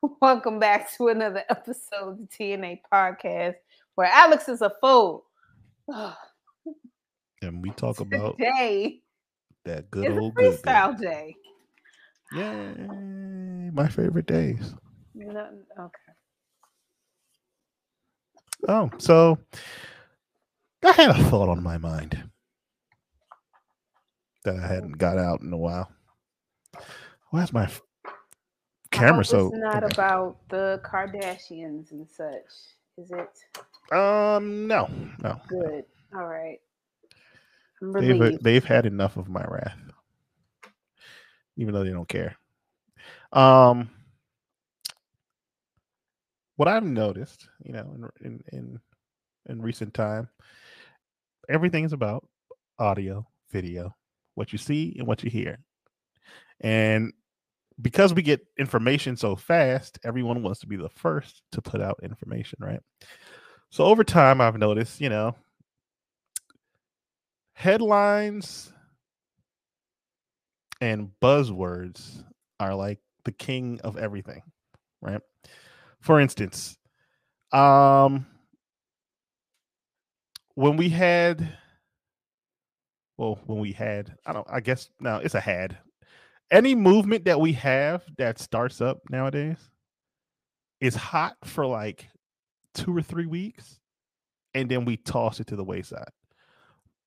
Welcome back to another episode of the TNA podcast where Alex is a fool. and we talk about Today that good old good day. freestyle day. Yay, my favorite days. No, okay. Oh, so I had a thought on my mind that I hadn't got out in a while. Why's my camera so? It's not okay. about the Kardashians and such. Is it Um, no, no. good? All right. They've uh, they've had enough of my wrath, even though they don't care. Um, what I've noticed, you know, in in in, in recent time, everything is about audio, video, what you see and what you hear, and because we get information so fast, everyone wants to be the first to put out information, right? So over time, I've noticed, you know, headlines and buzzwords are like the king of everything, right? For instance, um when we had well, when we had, I don't I guess now it's a had. Any movement that we have that starts up nowadays is hot for like two or three weeks and then we toss it to the wayside.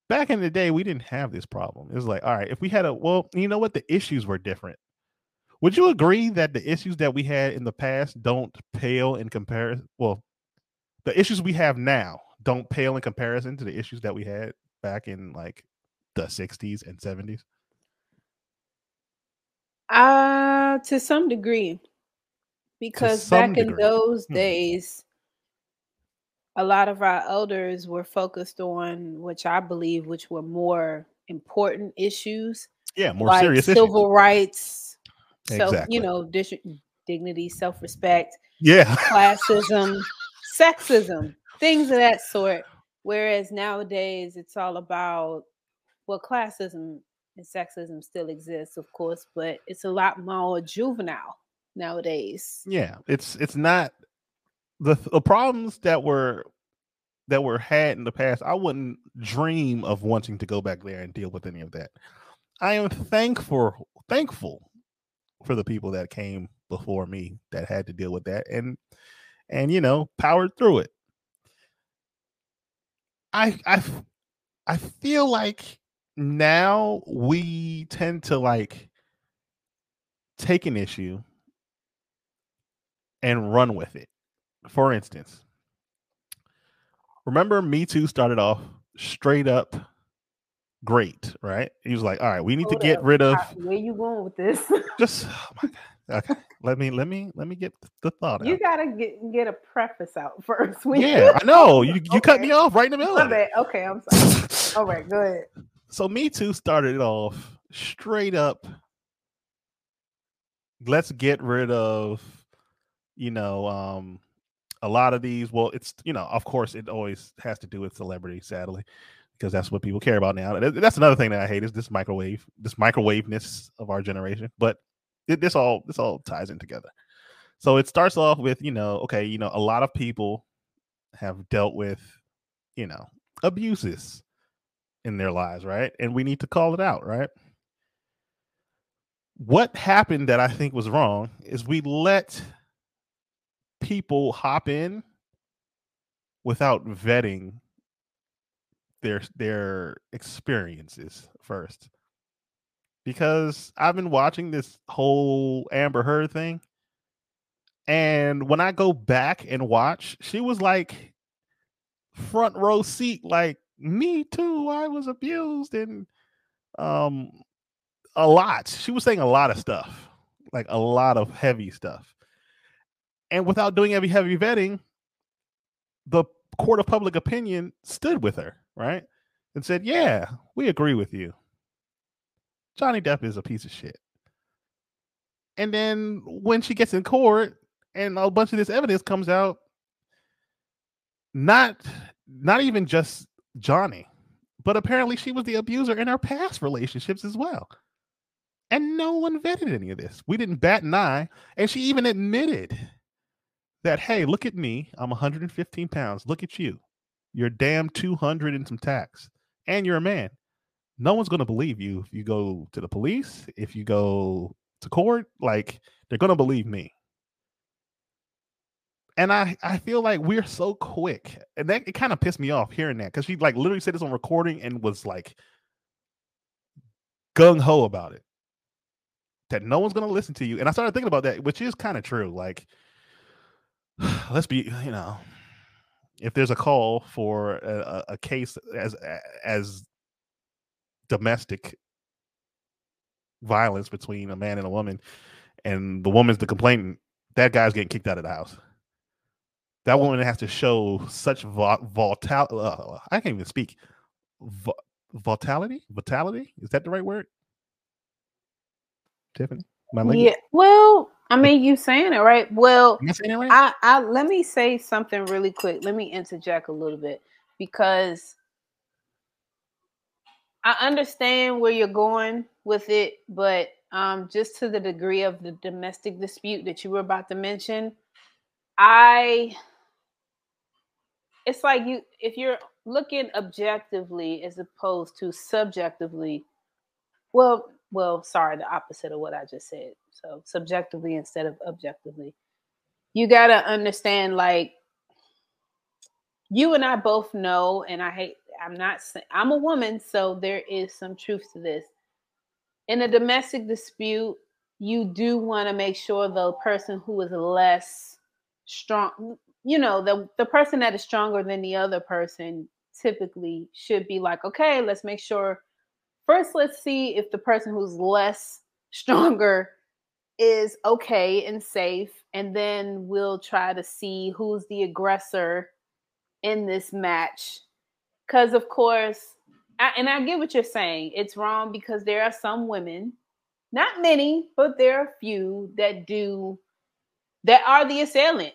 Back in the day we didn't have this problem. It was like all right if we had a well you know what? The issues were different. Would you agree that the issues that we had in the past don't pale in comparison well the issues we have now don't pale in comparison to the issues that we had back in like the 60s and 70s Uh to some degree. Because some back in those Hmm. days, a lot of our elders were focused on which I believe which were more important issues yeah more like serious issues civil rights, self, Exactly. you know, dis- dignity, self-respect, yeah classism, sexism, things of that sort. Whereas nowadays it's all about well, classism and sexism still exists, of course, but it's a lot more juvenile nowadays. yeah it's it's not the the problems that were that were had in the past i wouldn't dream of wanting to go back there and deal with any of that i am thankful thankful for the people that came before me that had to deal with that and and you know powered through it I I I feel like now we tend to like take an issue and run with it for instance, remember Me Too started off straight up great, right? He was like, all right, we need to get up. rid of where you going with this? just oh my God. Okay. Let me let me let me get the thought you out. gotta get get a preface out first. Yeah, I know. You you cut me off right in the middle of it. Okay, I'm sorry. All right, go ahead. So Me Too started off straight up. Let's get rid of, you know, um, a lot of these. Well, it's you know, of course, it always has to do with celebrity, sadly, because that's what people care about now. That's another thing that I hate is this microwave, this microwaveness of our generation. But it, this all this all ties in together. So it starts off with you know, okay, you know, a lot of people have dealt with, you know, abuses in their lives, right? And we need to call it out, right? What happened that I think was wrong is we let people hop in without vetting their their experiences first. Because I've been watching this whole Amber Heard thing and when I go back and watch, she was like front row seat like me too i was abused and um a lot. She was saying a lot of stuff like a lot of heavy stuff. And without doing any heavy vetting the court of public opinion stood with her right and said yeah we agree with you. Johnny depp is a piece of shit. And then when she gets in court and a bunch of this evidence comes out not not even just Johnny, but apparently she was the abuser in her past relationships as well. And no one vetted any of this. We didn't bat an eye. And she even admitted that, hey, look at me. I'm 115 pounds. Look at you. You're damn 200 and some tax. And you're a man. No one's going to believe you if you go to the police, if you go to court. Like, they're going to believe me. And I, I feel like we're so quick. And that it kind of pissed me off hearing that because she like literally said this on recording and was like gung ho about it that no one's to listen to you. And I started thinking about that, which is kind of true. Like, let's be, you know, if there's a call for a, a case as as domestic violence between a man and a woman, and the woman's the complainant, that guy's getting kicked out of the house. That woman has to show such volatile. Uh, I can't even speak. Vitality, vitality. Is that the right word? Tiffany? Yeah. Well, I mean, you saying it right. Well, it right? I, I let me say something really quick. Let me interject a little bit because I understand where you're going with it, but um, just to the degree of the domestic dispute that you were about to mention, I it's like you if you're looking objectively as opposed to subjectively, well, well, sorry, the opposite of what I just said. So subjectively instead of objectively. You got to understand like you and I both know and I hate I'm not I'm a woman so there is some truth to this. In a domestic dispute, you do want to make sure the person who is less strong you know the the person that is stronger than the other person typically should be like okay let's make sure first let's see if the person who's less stronger is okay and safe and then we'll try to see who's the aggressor in this match. Because of course I, and i get what you're saying it's wrong because there are some women not many but there are a few that do that are the assailant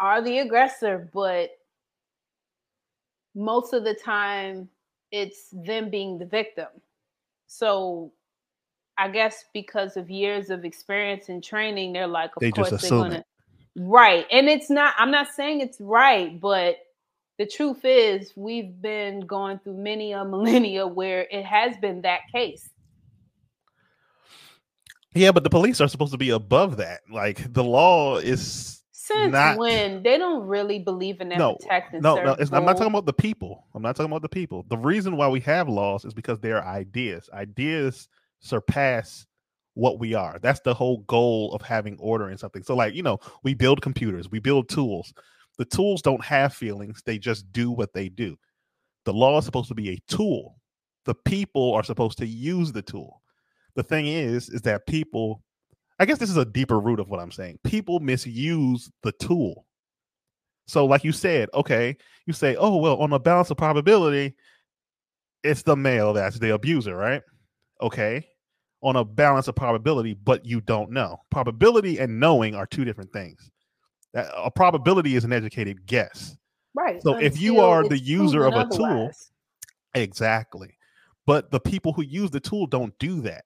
are the aggressor but most of the time it's them being the victim. So I guess because of years of experience and training, they're like, of they course they're gonna it. right. And it's not, I'm not saying it's right, but the truth is we've been going through many a millennia where it has been that case. Yeah, but the police are supposed to be above that. Like the law is since not, when they don't really believe in that no, protect no, no. I'm not talking about the people. I'm not talking about the people. The reason why we have laws is because they're ideas. Ideas surpass what we are. That's the whole goal of having order in something. So, like, you know, we build computers, we build tools. The tools don't have feelings, they just do what they do. The law is supposed to be a tool. The people are supposed to use the tool. The thing is, is that people I guess this is a deeper root of what I'm saying. People misuse the tool. So, like you said, okay, you say, oh, well, on a balance of probability, it's the male that's the abuser, right? Okay. On a balance of probability, but you don't know. Probability and knowing are two different things. A probability is an educated guess. Right. So, if you are the user of a otherwise. tool, exactly. But the people who use the tool don't do that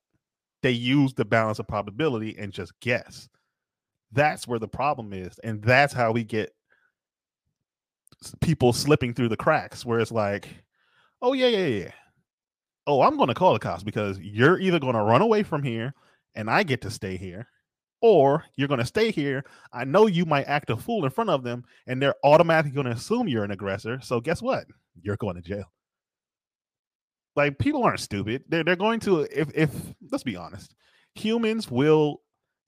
they use the balance of probability and just guess. That's where the problem is. And that's how we get people slipping through the cracks where it's like, oh, yeah, yeah, yeah. Oh, I'm going to call the cops because you're either going to run away from here and I get to stay here, or you're going to stay here. I know you might act a fool in front of them and they're automatically going to assume you're an aggressor. So guess what? You're going to jail like people aren't stupid. They're they're going to if if let's be honest, humans will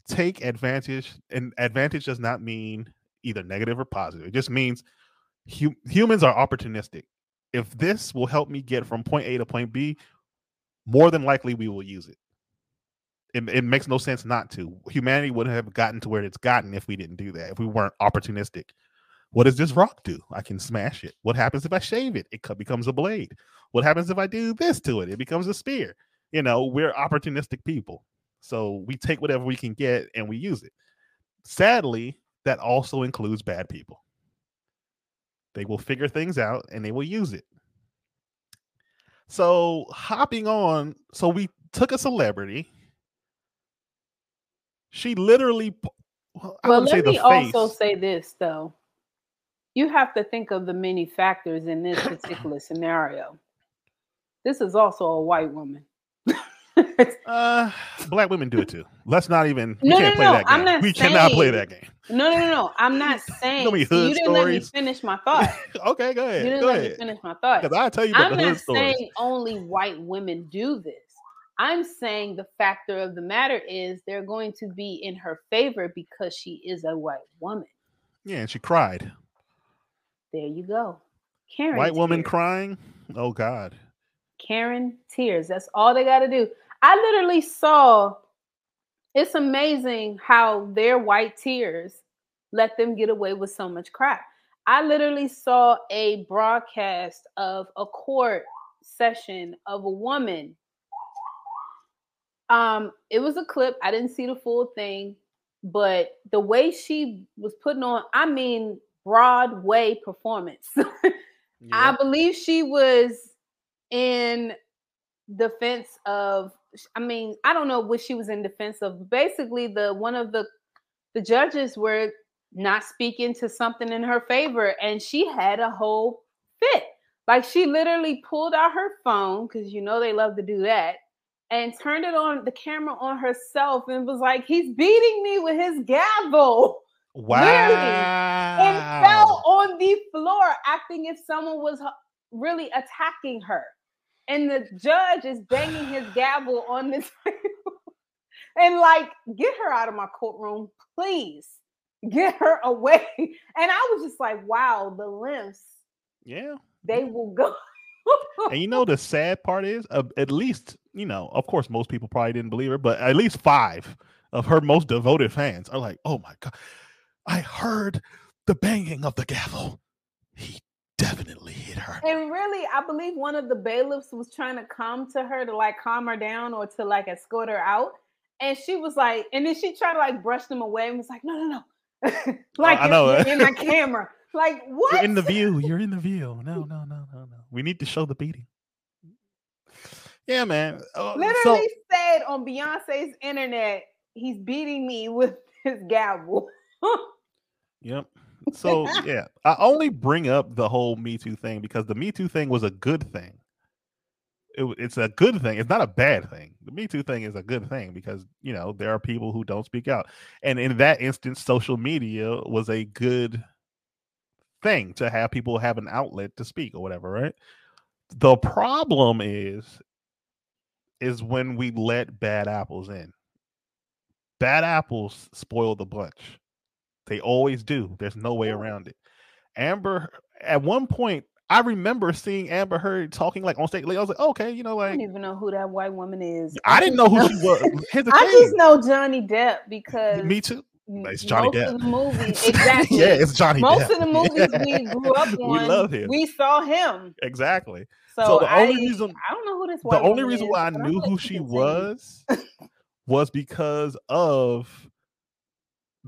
take advantage, and advantage does not mean either negative or positive. It just means hu- humans are opportunistic. If this will help me get from point A to point B, more than likely we will use it. It, it makes no sense not to. Humanity would have gotten to where it's gotten if we didn't do that. If we weren't opportunistic. What does this rock do? I can smash it. What happens if I shave it? It becomes a blade. What happens if I do this to it? It becomes a spear. You know, we're opportunistic people. So we take whatever we can get and we use it. Sadly, that also includes bad people. They will figure things out and they will use it. So hopping on, so we took a celebrity She literally. Well, well let me also say this though. You have to think of the many factors in this particular scenario. This is also a white woman. uh, black women do it too. Let's not even. No, no, no. I'm not. We saying, cannot play that game. No, no, no, no. I'm not saying. you, you didn't stories. let me finish my thought. okay, go ahead. You didn't go let ahead. me finish my thought. Because I tell you about I'm not stories. saying only white women do this. I'm saying the factor of the matter is they're going to be in her favor because she is a white woman. Yeah, and she cried. There you go. Karen. White tears. woman crying. Oh God. Karen tears. That's all they got to do. I literally saw. It's amazing how their white tears let them get away with so much crap. I literally saw a broadcast of a court session of a woman. Um, it was a clip. I didn't see the full thing, but the way she was putting on, I mean, Broadway performance. I believe she was in defense of I mean, I don't know what she was in defense of. Basically, the one of the the judges were not speaking to something in her favor, and she had a whole fit. Like she literally pulled out her phone because you know they love to do that, and turned it on the camera on herself and was like, "He's beating me with his gavel." Wow! Literally, and fell on the floor, acting if someone was really attacking her. And the judge is banging his gavel on this and like get her out of my courtroom please. Get her away. And i was just like wow the lengths yeah. they will go. And you know the sad part is uh, at least you know of course most people probably didn't believe her but at least five of her most devoted fans are like oh my god i heard the banging of the gavel he definitely hit her. And really, I believe one of the bailiffs was trying to come to her to like calm her down or to like escort her out. And she was like, and then she tried to like brush them away and was like, no, no, no. like I know in my camera. Like what? You're in the view. You're in the view. No, no, no, no, no. We need to show the beating. Yeah, man. Uh, Literally so, said on Beyonce's internet, he's beating me with his gavel. Yep so yeah, I only bring up the whole Me Too thing because the Me Too thing was a good thing. It, it's a good thing. It's not a bad thing. The Me Too thing is a good thing because you know there are people who don't speak out, and in that instance, social media was a good thing to have people have an outlet to speak or whatever, right? The problem is, is when we let bad apples in. Bad apples spoil the bunch. They always do. There's no way around it. Amber, at one point, I remember seeing Amber Heard talking like on stage. Like, I was like, okay, you know, like I don't even know who that white woman is. I, I didn't know who she was. I just know Johnny Depp because me too. It's Johnny most Depp. Of the movies, exactly. yeah, it's Johnny. Most Depp. of the movies we grew up on, we love him. We saw him exactly. So, so the I, only reason I don't know who this. Was. The only reason is, why I knew who she was was because of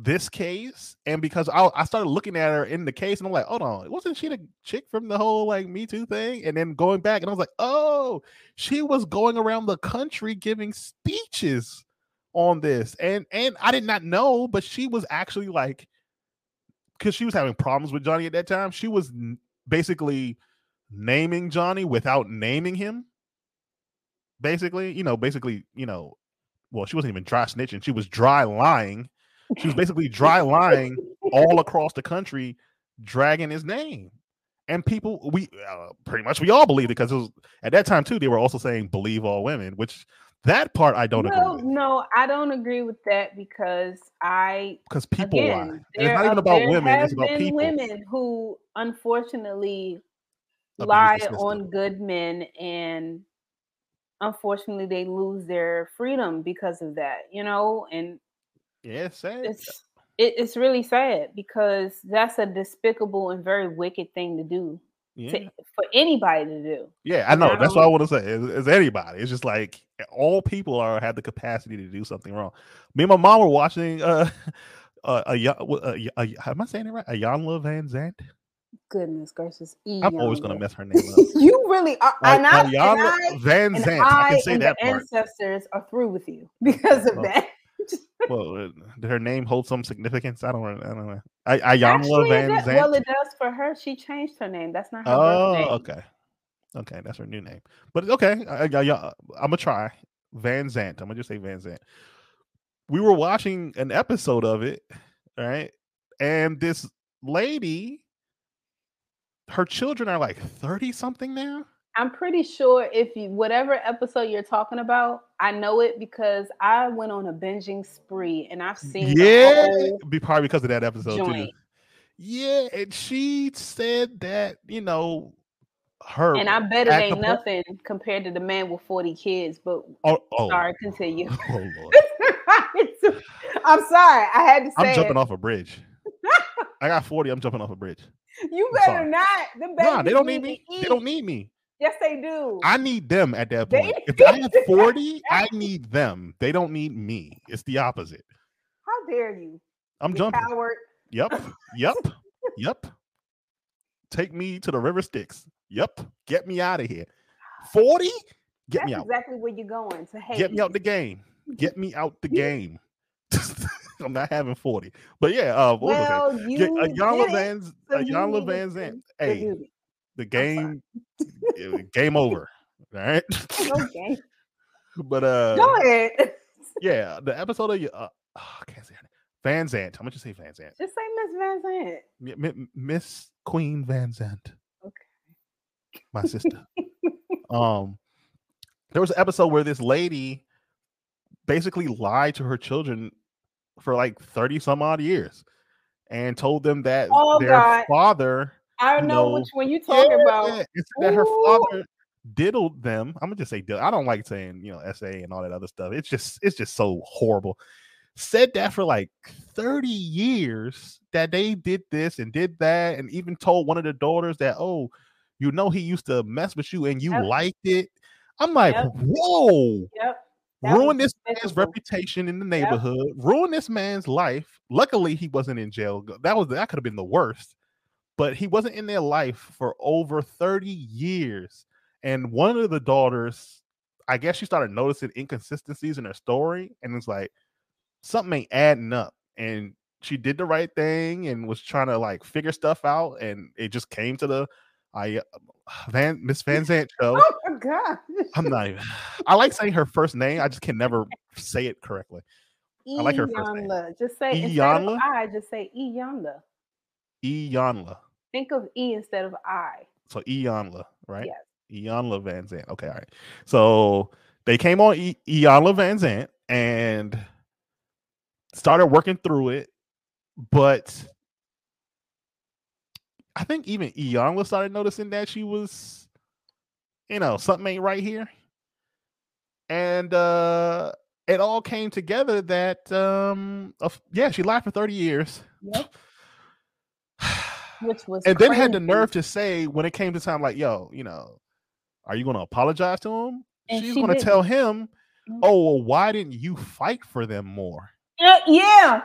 this case and because I, I started looking at her in the case and I'm like, hold on, wasn't she the chick from the whole like Me Too thing? And then going back and I was like, oh, she was going around the country giving speeches on this. And and I did not know, but she was actually like because she was having problems with Johnny at that time. She was basically naming Johnny without naming him. Basically, you know, basically, you know, well, she wasn't even dry snitching. She was dry lying she was basically dry lying all across the country, dragging his name. And people, we uh, pretty much we all believe it because it was at that time too. They were also saying believe all women, which that part I don't no, agree. With. No, I don't agree with that because I because people again, lie. It's not even about women; it's about people. Women who unfortunately Abuse lie on good men, and unfortunately they lose their freedom because of that. You know, and yeah, it's sad. It's it, it's really sad because that's a despicable and very wicked thing to do. Yeah. To, for anybody to do. Yeah, I know. That's what I want to say. Is anybody? It's just like all people are have the capacity to do something wrong. Me and my mom were watching uh, uh a, a, a, am I saying it right? Ayanla Van Vanzant. Goodness gracious! I'm always gonna mess her name up. you really are. Like, and I, and I, Van Zant. I, I, can say that Ancestors are through with you because of oh. that. well, uh, her name hold some significance? I don't. I don't know. I, Actually, Van Zant. well, it does for her. She changed her name. That's not her Oh, name. okay. Okay, that's her new name. But okay, I, I'm gonna try Van Zant. I'm gonna just say Van Zant. We were watching an episode of it, right? And this lady, her children are like 30 something now. I'm pretty sure if you whatever episode you're talking about, I know it because I went on a binging spree and I've seen Yeah, be probably because of that episode too. Yeah, and she said that you know her And I bet it ain't nothing compared to the man with 40 kids. But Oh, oh, sorry, continue. oh Lord. I'm sorry. I had to say I'm jumping it. off a bridge. I got 40. I'm jumping off a bridge. You better not. Them Nah, they don't need me. They don't need me. Yes, they do. I need them at that They point. If I have 40, I need them. They don't need me. It's the opposite. How dare you? I'm you jumping. coward. Yep. Yep. Yep. Take me to the river Styx. Yep. Get me out of here. 40? Get That's me out. exactly where you're going to hate. Get me out the game. Get me out the game. I'm not having 40. But yeah, uh what was I you Get a Yana did it, Van a Yana Van to Zant. Hey. The game game over. All right. Okay. but uh Go ahead. yeah, the episode of uh, oh, I can't say her name. Van Zant. I'm gonna just say Van Zant. Just say Miss Van Zandt. M- M- Miss Queen Van Zant. Okay. My sister. um there was an episode where this lady basically lied to her children for like 30 some odd years and told them that Oh, their God. father I know know, which one you talking Yeah, about. that her father diddled them. I'm gonna just say diddle. I don't like saying you know SA and all that other stuff. It's just it's just so horrible. Said that for like 30 years that they did this and did that, and even told one of the daughters that oh, you know he used to mess with you and you Yep. liked it. I'm like, Yep. whoa, Yep. That ruin this man's reputation in the neighborhood, ruin this man's life. Luckily, he wasn't in jail. That was that could have been the worst, but he wasn't in their life for over 30 years. And one of the daughters, I guess she started noticing inconsistencies in her story, and it's like something ain't adding up. And she did the right thing and was trying to like figure stuff out, and it just came to the uh, I uh, Van Miss Van Zant show. Oh my god. I'm not even. I like saying her first name. I just can never say it correctly. I like her first name. Just say instead Iyanla? of I, just say Iyanla. Iyanla. Think of E instead of I. So Iyanla, right? Yes. Iyanla Vanzant. Okay, all right. So they came on Iyanla Vanzant and started working through it, but I think even Iyanla started noticing that she was, you know, something ain't right here. And uh it all came together that um of, yeah, she lied for 30 years. Yep. Which was and then had the nerve to say when it came to time, like, yo, you know, are you gonna apologize to him? And She's she gonna didn't. tell him, Mm. oh, well, why didn't you fight for them more? Yeah, yeah.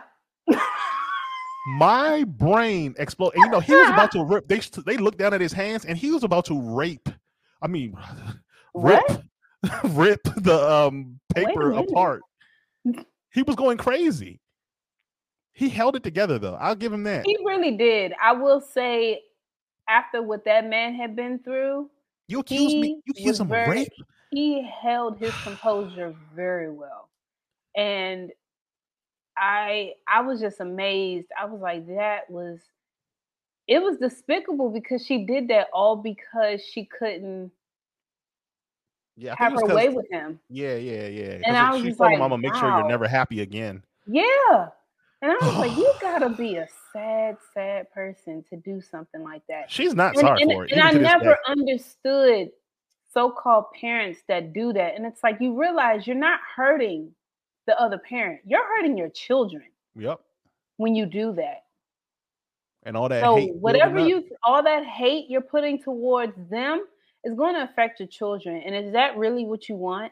My brain exploded. And, you know, he was about to rip. They they looked down at his hands, and he was about to rape. I mean, rip, rip the um paper apart. He was going crazy. He held it together, though. I'll give him that. He really did. I will say, after what that man had been through, You accuse me. You accuse him of very- rape. he held his composure very well. And I I was just amazed. I was like, that was it was despicable because she did that all because she couldn't Yeah, have her way with him. Yeah, yeah, yeah. And I was she told him, like, "I'm gonna make sure you're never happy again." Yeah. And I was like, you gotta be a sad, sad person to do something like that. She's not and, sorry and- for it. and I never understood so-called parents that do that. And it's like you realize you're not hurting the other parent. You're hurting your children Yep. when you do that. And all that. so hate whatever you all that hate you're putting towards them is going to affect your children. And is that really what you want?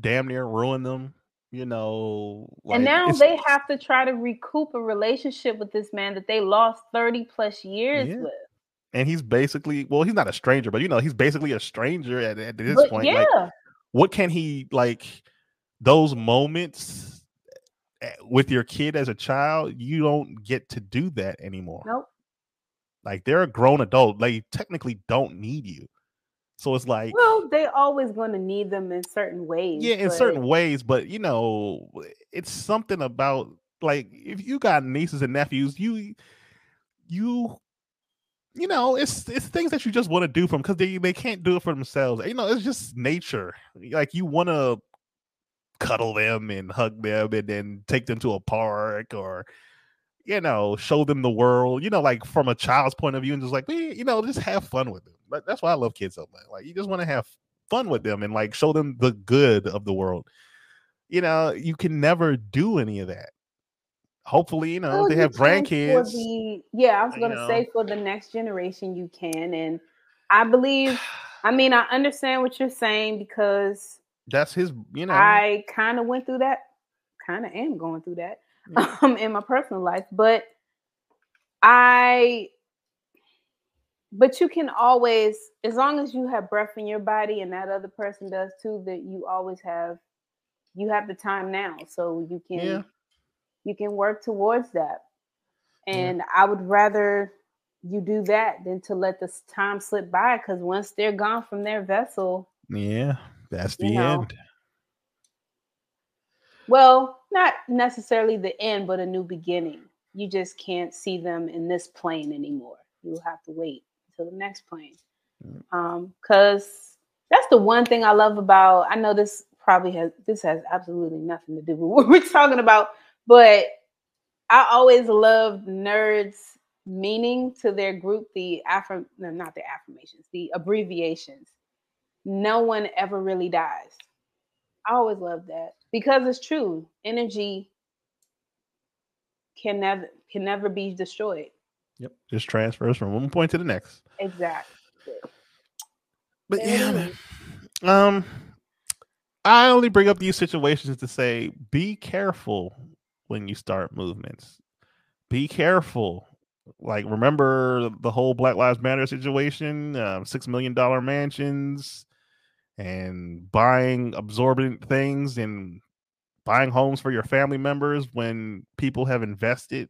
damn near ruin them. You know. and now they have to try to recoup a relationship with this man that they lost 30 plus years Yeah. with. And he's basically well, he's not a stranger, but you know, he's basically a stranger at, at this But point. yeah, Like, what can he like? those moments eh, with your kid as a child, you don't get to do that anymore. Nope. Like they're a grown adult. They technically don't need you. So it's like Well, they always going to need them in certain ways. yeah, in but- certain ways, but you know, it's something about like if you got nieces and nephews, you you you know, it's it's things that you just want to do from because they they can't do it for themselves. You know, it's just nature. Like you want to cuddle them and hug them and then take them to a park or you know show them the world you know like from a child's point of view and just like we you know just have fun with them Like, that's why i love kids so much like you just want to have fun with them and like show them the good of the world you know you can never do any of that hopefully you know Well, they you have grandkids the- yeah, I was going to say for the next generation, you can. And I believe, I mean, I understand what you're saying because that's his you know I kind of went through that, kind of am going through that Yeah. um, in my personal life. But I, but you can always, as long as you have breath in your body and that other person does too, that you always have, you have the time now. So you can, Yeah. you can work towards that. Yeah. And I would rather you do that than to let this time slip by because once they're gone from their vessel, yeah that's the know, end Well, not necessarily the end, but a new beginning. You just can't see them in this plane anymore. You'll have to wait until the next plane. Mm. Um, because that's the one thing I love about. I know this probably has this has absolutely nothing to do with what we're talking about, but I always loved nerds meaning to their group the affirm no, not the affirmations, the abbreviations. No one ever really dies. I always love that because it's true. Energy can never can never be destroyed. yep just transfers from one point to the next Exactly. But yeah, man. Um, I only bring up these situations to say be careful when you start movements. Be careful. Like remember the whole Black Lives Matter situation, um, six million dollar mansions, and buying absorbent things and buying homes for your family members when people have invested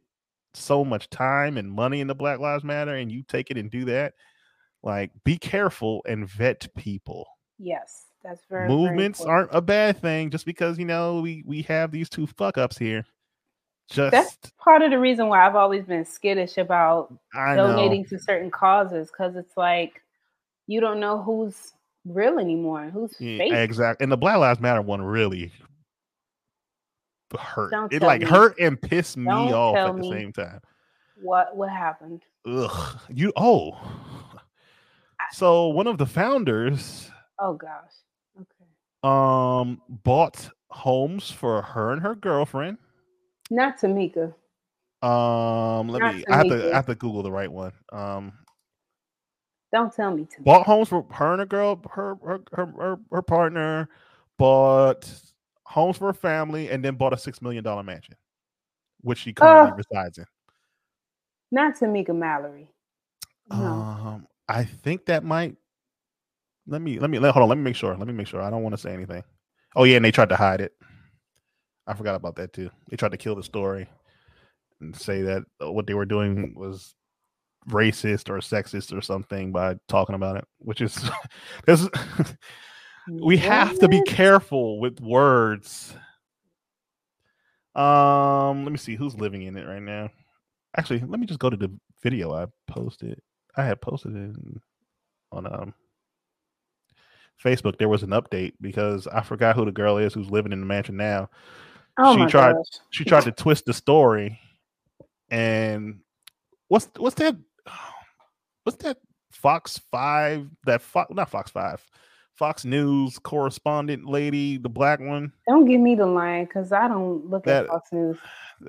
so much time and money in the Black Lives Matter, and you take it and do that like be careful and vet people Yes, that's very very movements important. aren't a bad thing just because you know we we have these two fuck ups here just That's part of the reason why I've always been skittish about i know donating to certain causes because it's like you don't know who's real anymore and who's Yeah, fake. exactly and the black lives matter one really hurt Don't it like me. hurt and pissed me Don't off at the same time What what happened? Ugh. you oh so one of the founders Oh gosh. Okay. um bought homes for her and her girlfriend Not Tamika. um let Not me i have to i have to google the right one um Don't tell me Tamika. bought homes for her and her girl, her her her her, her partner, bought homes for her family, and then bought a six million dollar mansion, which she currently Uh, resides in. Not Tamika Mallory. No. Um, I think that might. Let me let me let hold on. Let me make sure. Let me make sure. I don't want to say anything. Oh yeah, and they tried to hide it. I forgot about that too. They tried to kill the story and say that what they were doing was racist or sexist or something by talking about it, which is this. We have to be careful with words. Um, let me see who's living in it right now. Actually, let me just go to the video I posted. I had posted it in- on um Facebook. There was an update because I forgot who the girl is who's living in the mansion now. Oh she my tried- gosh. She tried to twist the story, and what's what's that? What's that? Fox Five? That Fox? Not Fox Five. Fox News correspondent lady, the black one. Don't give me the line because I don't look That- at Fox News.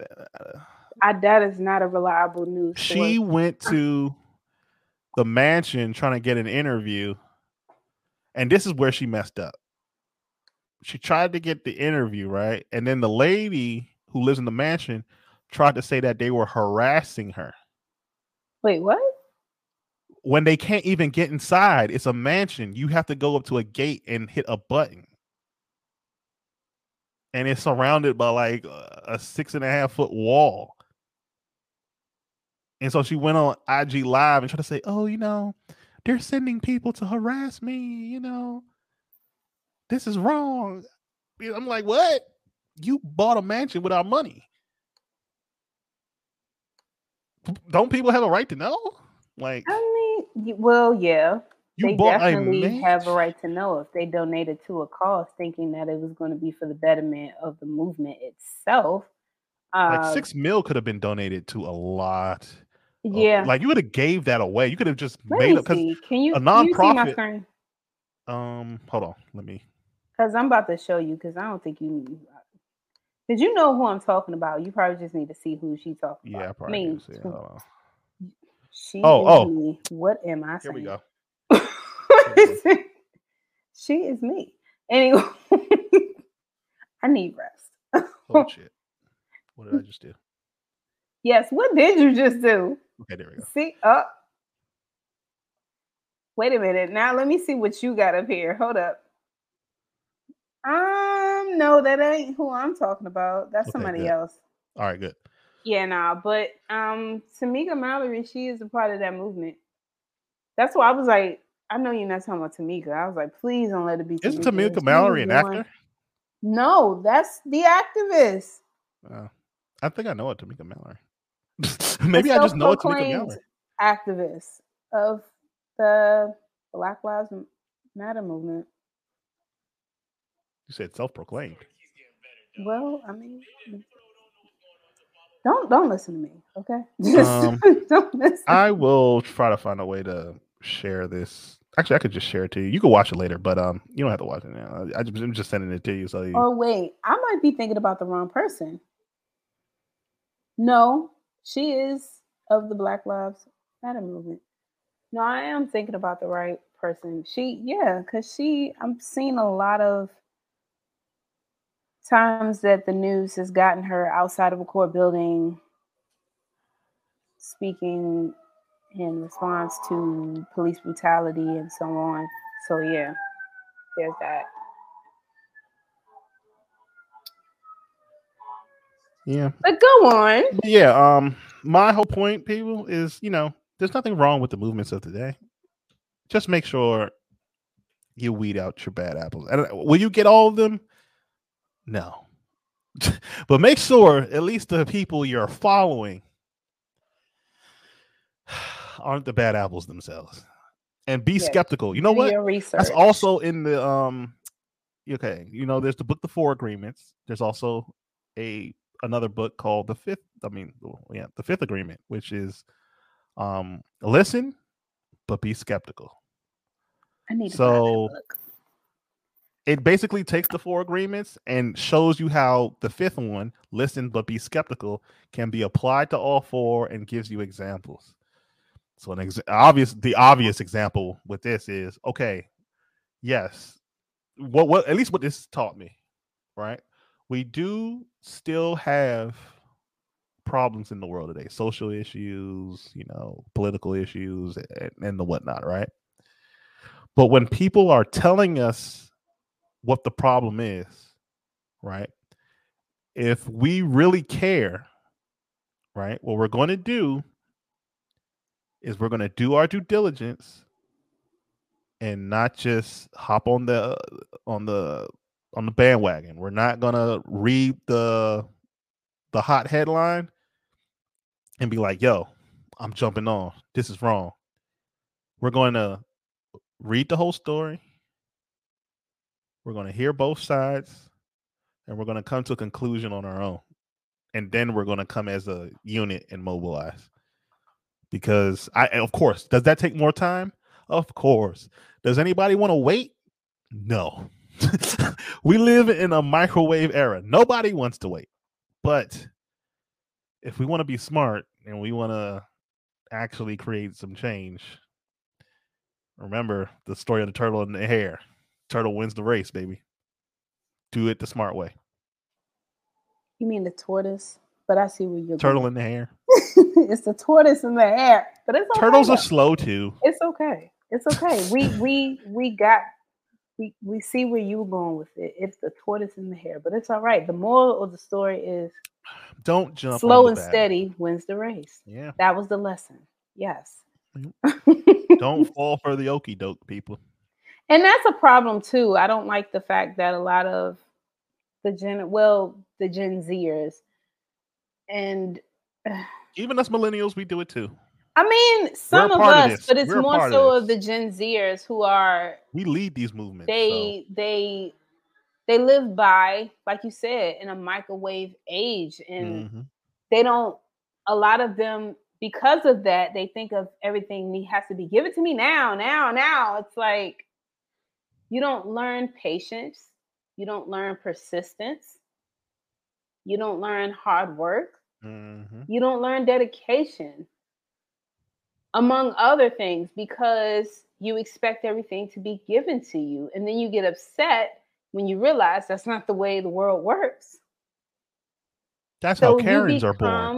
uh, I that is not a reliable news. she source. went to the mansion trying to get an interview and this is where she messed up she tried to get the interview right and then the lady who lives in the mansion tried to say that they were harassing her Wait, what? When they can't even get inside it's a mansion you have to go up to a gate and hit a button and it's surrounded by like a six and a half foot wall. And so she went on IG Live and tried to say, "Oh, you know, they're sending people to harass me. You know, this is wrong." I'm like, "What? You bought a mansion with our money? Don't people have a right to know?" Like, I mean, well, yeah, you they definitely have a right to know if they donated to a cause thinking that it was going to be for the betterment of the movement itself. Like Uh, six mil could have been donated to a lot. of- yeah. like you would have gave that away. You could have just Let made up because. Can you, a can you nonprofit- um. Hold on, let me. Because I'm about to show you. Because I don't think you. Because you know who I'm talking about. You probably just need to see who she talking Yeah, I about. I probably mean, do see. She Oh, is oh. me. What am I Here we go. she is me. Anyway, I need rest. Oh shit! What did I just do? Yes, what did you just do? Okay, there we go. See up. Wait a minute. Now let me see what you got up here. Hold up. Um, no, that ain't who I'm talking about. That's Okay, somebody good. else. All right, good. Yeah, nah, but um Tamika Mallory, she is a part of that movement. That's why I was like, I know you're not talking about Tamika. I was like, please don't let it be Isn't Tamika. Tamika Mallory an actor? No, that's the activist. Uh, I think I know it, Tamika Mallory. Maybe I just know it, Tamika Mallory. activist of the Black Lives Matter movement. You said self-proclaimed. Well, I mean, don't don't listen to me, okay? Just Um, don't listen. I will try to find a way to share this. Actually, I could just share it to you. You can watch it later, but um, you don't have to watch it now. I, I'm just sending it to you. So you, Oh wait, I might be thinking about the wrong person. No, she is of the Black Lives Matter movement. No, I am thinking about the right person. She, yeah, because she, I'm seeing a lot of times that the news has gotten her outside of a court building speaking in response to police brutality and so on. So, yeah, there's that. yeah, But go on. Yeah. Um, my whole point, people, is you know, there's nothing wrong with the movements of today. Just make sure you weed out your bad apples. And uh, will you get all of them? No, but make sure at least the people you're following aren't the bad apples themselves. And be Yes. skeptical. You know what? That's also in the um okay, you know, there's the book The Four Agreements. There's also a another book called The Fifth, I mean, yeah, The Fifth Agreement, which is um listen but be skeptical. I need to buy that so- book. It basically takes the four agreements and shows you how the fifth one, listen but be skeptical, can be applied to all four and gives you examples. So an ex- obvious the obvious example with this is okay, yes. What what at least what this taught me, right? We do still have problems in the world today, social issues, you know, political issues and, and the whatnot, right? But when people are telling us what the problem is, right? If we really care, right, what we're going to do is we're going to do our due diligence and not just hop on the on the on the bandwagon. We're not going to read the the hot headline and be like, "Yo, I'm jumping on. This is wrong." We're going to read the whole story. We're going to hear both sides and we're going to come to a conclusion on our own. And then we're going to come as a unit and mobilize. Because I of course, does that take more time? Of course. Does anybody want to wait? No. we live in a microwave era. Nobody wants to wait. But if we want to be smart and we want to actually create some change, remember the story of the turtle and the hare. Turtle wins the race, baby. Do it the smart way. You mean the tortoise? But I see where you're going. Turtle going. and the hare. it's the tortoise in the hare, But it's okay. Turtles are slow too. It's okay. It's okay. We we we got we, we see where you were going with it. It's the tortoise in the hare, but it's all right. The moral of the story is Don't jump. slow and steady wins the race. Yeah. That was the lesson. Yes. Don't fall for the okie doke, people. And that's a problem too. I don't like the fact that a lot of the gen well, the Gen Zers and Even us millennials, we do it too. I mean some of part of us, but it's We're more part of so of, the Gen Zers who are We lead these movements. so- they they they live by, like you said, in a microwave age and Mhm. they don't a lot of them because of that they think of everything has to be give it to me now now now it's like you don't learn patience you don't learn persistence you don't learn hard work Mhm. you don't learn dedication among other things because you expect everything to be given to you and then you get upset when you realize that's not the way the world works That's so how Karens you are born.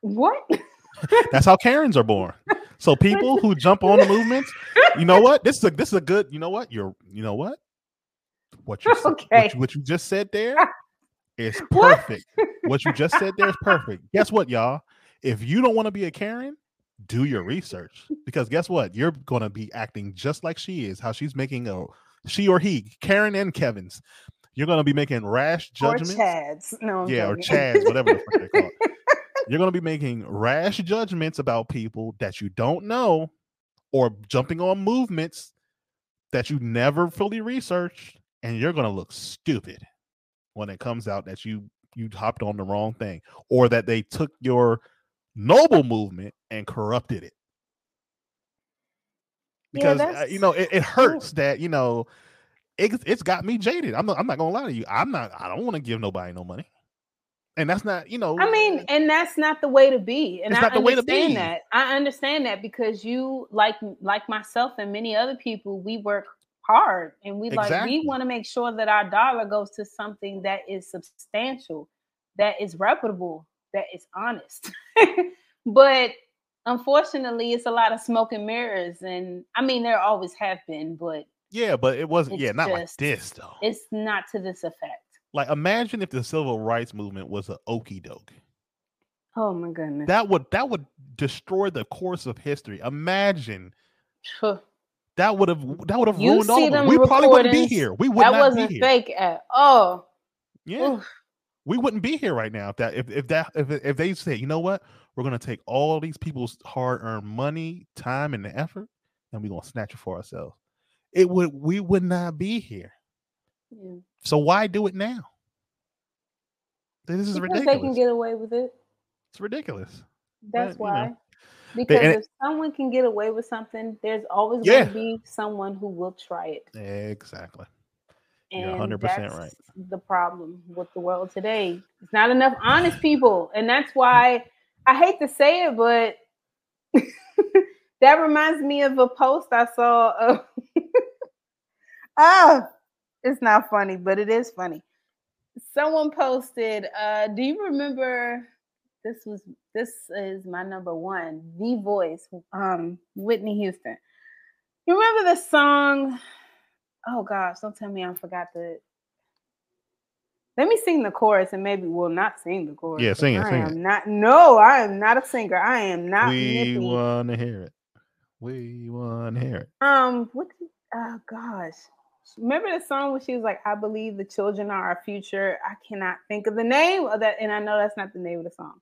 what That's how Karens are born. So people who jump on the movements, you know what? This is a this is a good. You know what? You're. You know what? What you Okay. what, you, what you just said there is What? perfect. what you just said there is perfect. Guess what, y'all? If you don't want to be a Karen, do your research because guess what? You're gonna be acting just like she is. How she's making a she or he, Karen and Kevin's. You're gonna be making rash judgments. or chads no I'm Yeah, or. Chads, whatever the fuck they call it. You're going to be making rash judgments about people that you don't know or jumping on movements that you never fully researched and you're going to look stupid when it comes out that you you hopped on the wrong thing or that they took your noble movement and corrupted it. Yeah, because uh, you know it, it hurts that you know it, it's got me jaded. I'm not, I'm not gonna lie to you. I'm not i don't want to give nobody no money and that's not you know I mean, and that's not the way to be. And It's I not the way to understand be. that. I understand that because you, like like myself and many other people, we work hard and we like we want to make sure that our dollar goes to something that is substantial, that is reputable, that is honest. but unfortunately, it's a lot of smoke and mirrors, and I mean, there always have been, but Yeah, but it wasn't. Yeah, not like this though. it's not to this effect. Like, imagine if the civil rights movement was a okey doke. Oh my goodness. That would that would destroy the course of history. Imagine that would have that would have You ruined all of them We probably wouldn't be here. We would that not wasn't be here. fake at all. Yeah, Oof. we wouldn't be here right now if that if, if that if if they say, you know what, we're gonna take all these people's hard earned money, time, and the effort, and we're gonna snatch it for ourselves. It would we would not be here. Yeah. So why do it now? This is Because ridiculous. they can get away with it. it's ridiculous. That's But, you know, why. Because and if someone can get away with something, there's always Yeah. going to be someone who will try it. Exactly. And You're 100% right. The problem with the world today, it's not enough honest people, and that's why I hate to say it, but that reminds me of a post I saw. Of ah, it's not funny, but it is funny. Someone posted. Uh, do you remember? This was this is my number one. The Voice, um, Whitney Houston. You remember the song? Oh gosh, don't tell me I forgot the. Let me sing the chorus and maybe we'll not sing the chorus. Yeah, sing it, I sing am it. not. No, I am not a singer. I am not. we want to hear it. We want to hear it. Um, what? did- Oh gosh, remember the song where she was like, "I believe the children are our future." I cannot think of the name of that, and I know that's not the name of the song.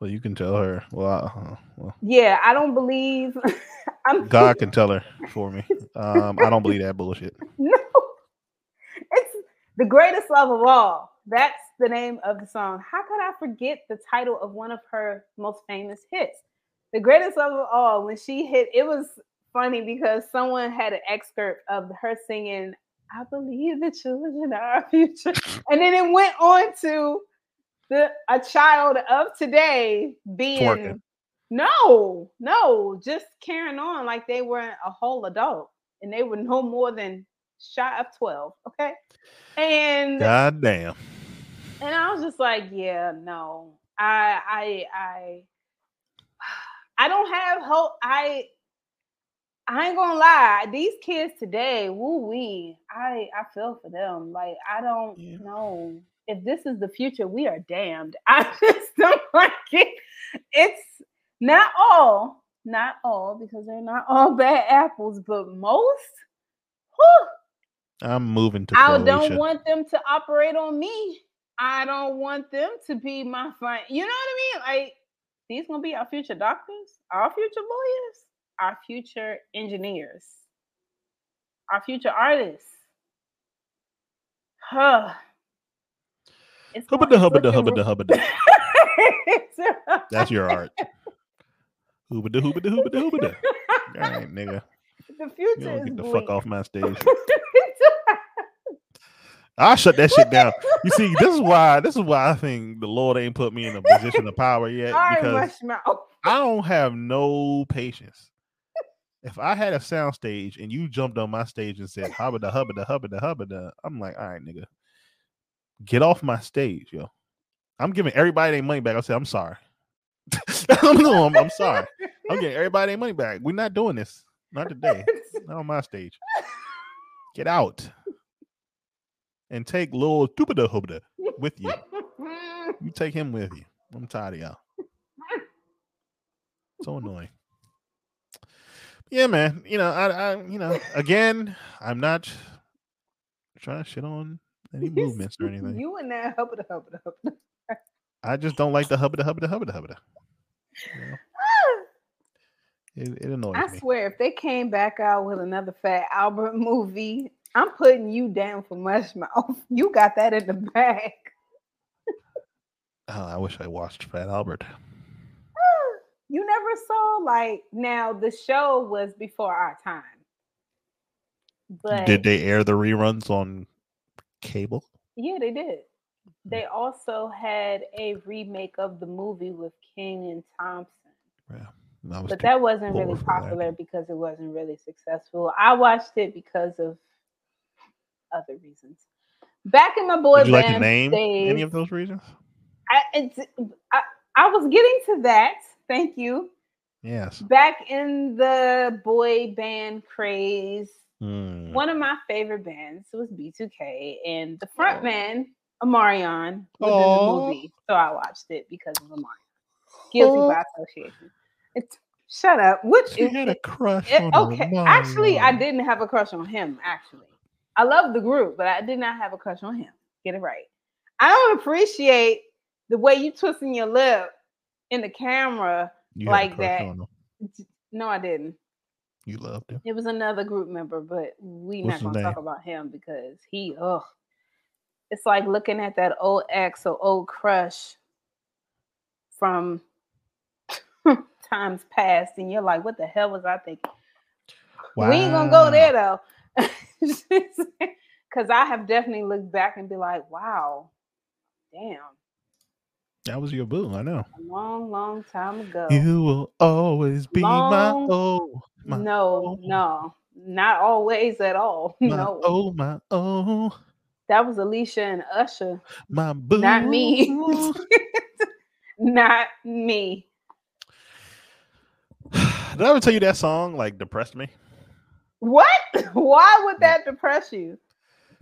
Well, you can tell her. Well, uh, well Yeah, I don't believe. I'm God can tell her for me. Um, I don't believe that bullshit. No, it's the greatest love of all. That's the name of the song. How could I forget the title of one of her most famous hits? The greatest love of all. When she hit, it was funny because someone had an excerpt of her singing, I believe the children are our future. And then it went on to the a child of today being Twerking. no, no, just carrying on like they were a whole adult and they were no more than shy of 12. Okay. And God damn. and I was just like, yeah, no. I I I I don't have hope. I I ain't gonna lie, these kids today, woo wee, I I feel for them. Like I don't Yeah. know if this is the future. We are damned. I just don't like it. It's not all, not all, because they're not all bad apples, but most. Whew, I'm moving to I Croatia. don't want them to operate on me. I don't want them to be my friend. You know what I mean? Like these gonna be our future doctors, our future lawyers, our future engineers, our future artists. Huh. It's Hubba da hubba da hubba da hubba da. That's your art. Hooba da hooba da hooba da hooba da. All right, nigga. The You future don't is get the bleak. fuck off my stage. I'll shut that shit down. You see, this is why this is why I think the Lord ain't put me in a position of power yet. Right, Because I don't have no patience. If I had a sound stage and you jumped on my stage and said hubba da hubba da hubba da hubba da, I'm like, all right, nigga, get off my stage, yo. I'm giving everybody their money back. I said, I'm sorry. I'm, I'm sorry. I'm getting everybody their money back. We're not doing this. Not today. Not on my stage. Get out. And take little Tupida Hubda with you. You take him with you. I'm tired of y'all. So annoying. Yeah, man. You know, I, I you know, again, I'm not trying to shit on any movements or anything. You and that hubba hubba hubba. I just don't like the hubba the hubba hubba hubba. You know? It, it annoys me. I me. swear, if they came back out with another Fat Albert movie, I'm putting you down for Mushmouth. You got that in the bag. Oh, I wish I watched Fat Albert. You never saw like now the show was before our time. But Did they air the reruns on cable? yeah, they did. Hmm. They also had a remake of the movie with Kenan Thompson. Yeah, was But that wasn't really for that. popular because it wasn't really successful. I watched it because of other reasons. Back in my boy Would you like to band name any of those reasons? I, it's, I, I was getting to that. Thank you. Yes. Back in the boy band craze, Hmm. one of my favorite bands was B2K, and the front man, Omarion, was in the movie. So I watched it because of Omarion. Guilty Aw. by association. It's, shut up. What She is had a crush it- on okay, actually, I didn't have a crush on him. Actually, I love the group, but I did not have a crush on him. Get it right. I don't appreciate the way you twisting your lip in the camera. You like that. No, I didn't. You loved him. It was another group member, but we What's not gonna talk about him because he ugh. It's like looking at that old ex or old crush from times past, and you're like, what the hell was I thinking? We ain't gonna go there though. Cause I have definitely looked back and be like, wow, damn, That was your boo. I know. a long, long time ago. You will always be Long- my oh, my no, oh, no, not always at all. my no, oh, my oh, that was Alicia and Usher, my boo. not me. not me. Did I ever tell you that song like depressed me? What? Why would that depress you?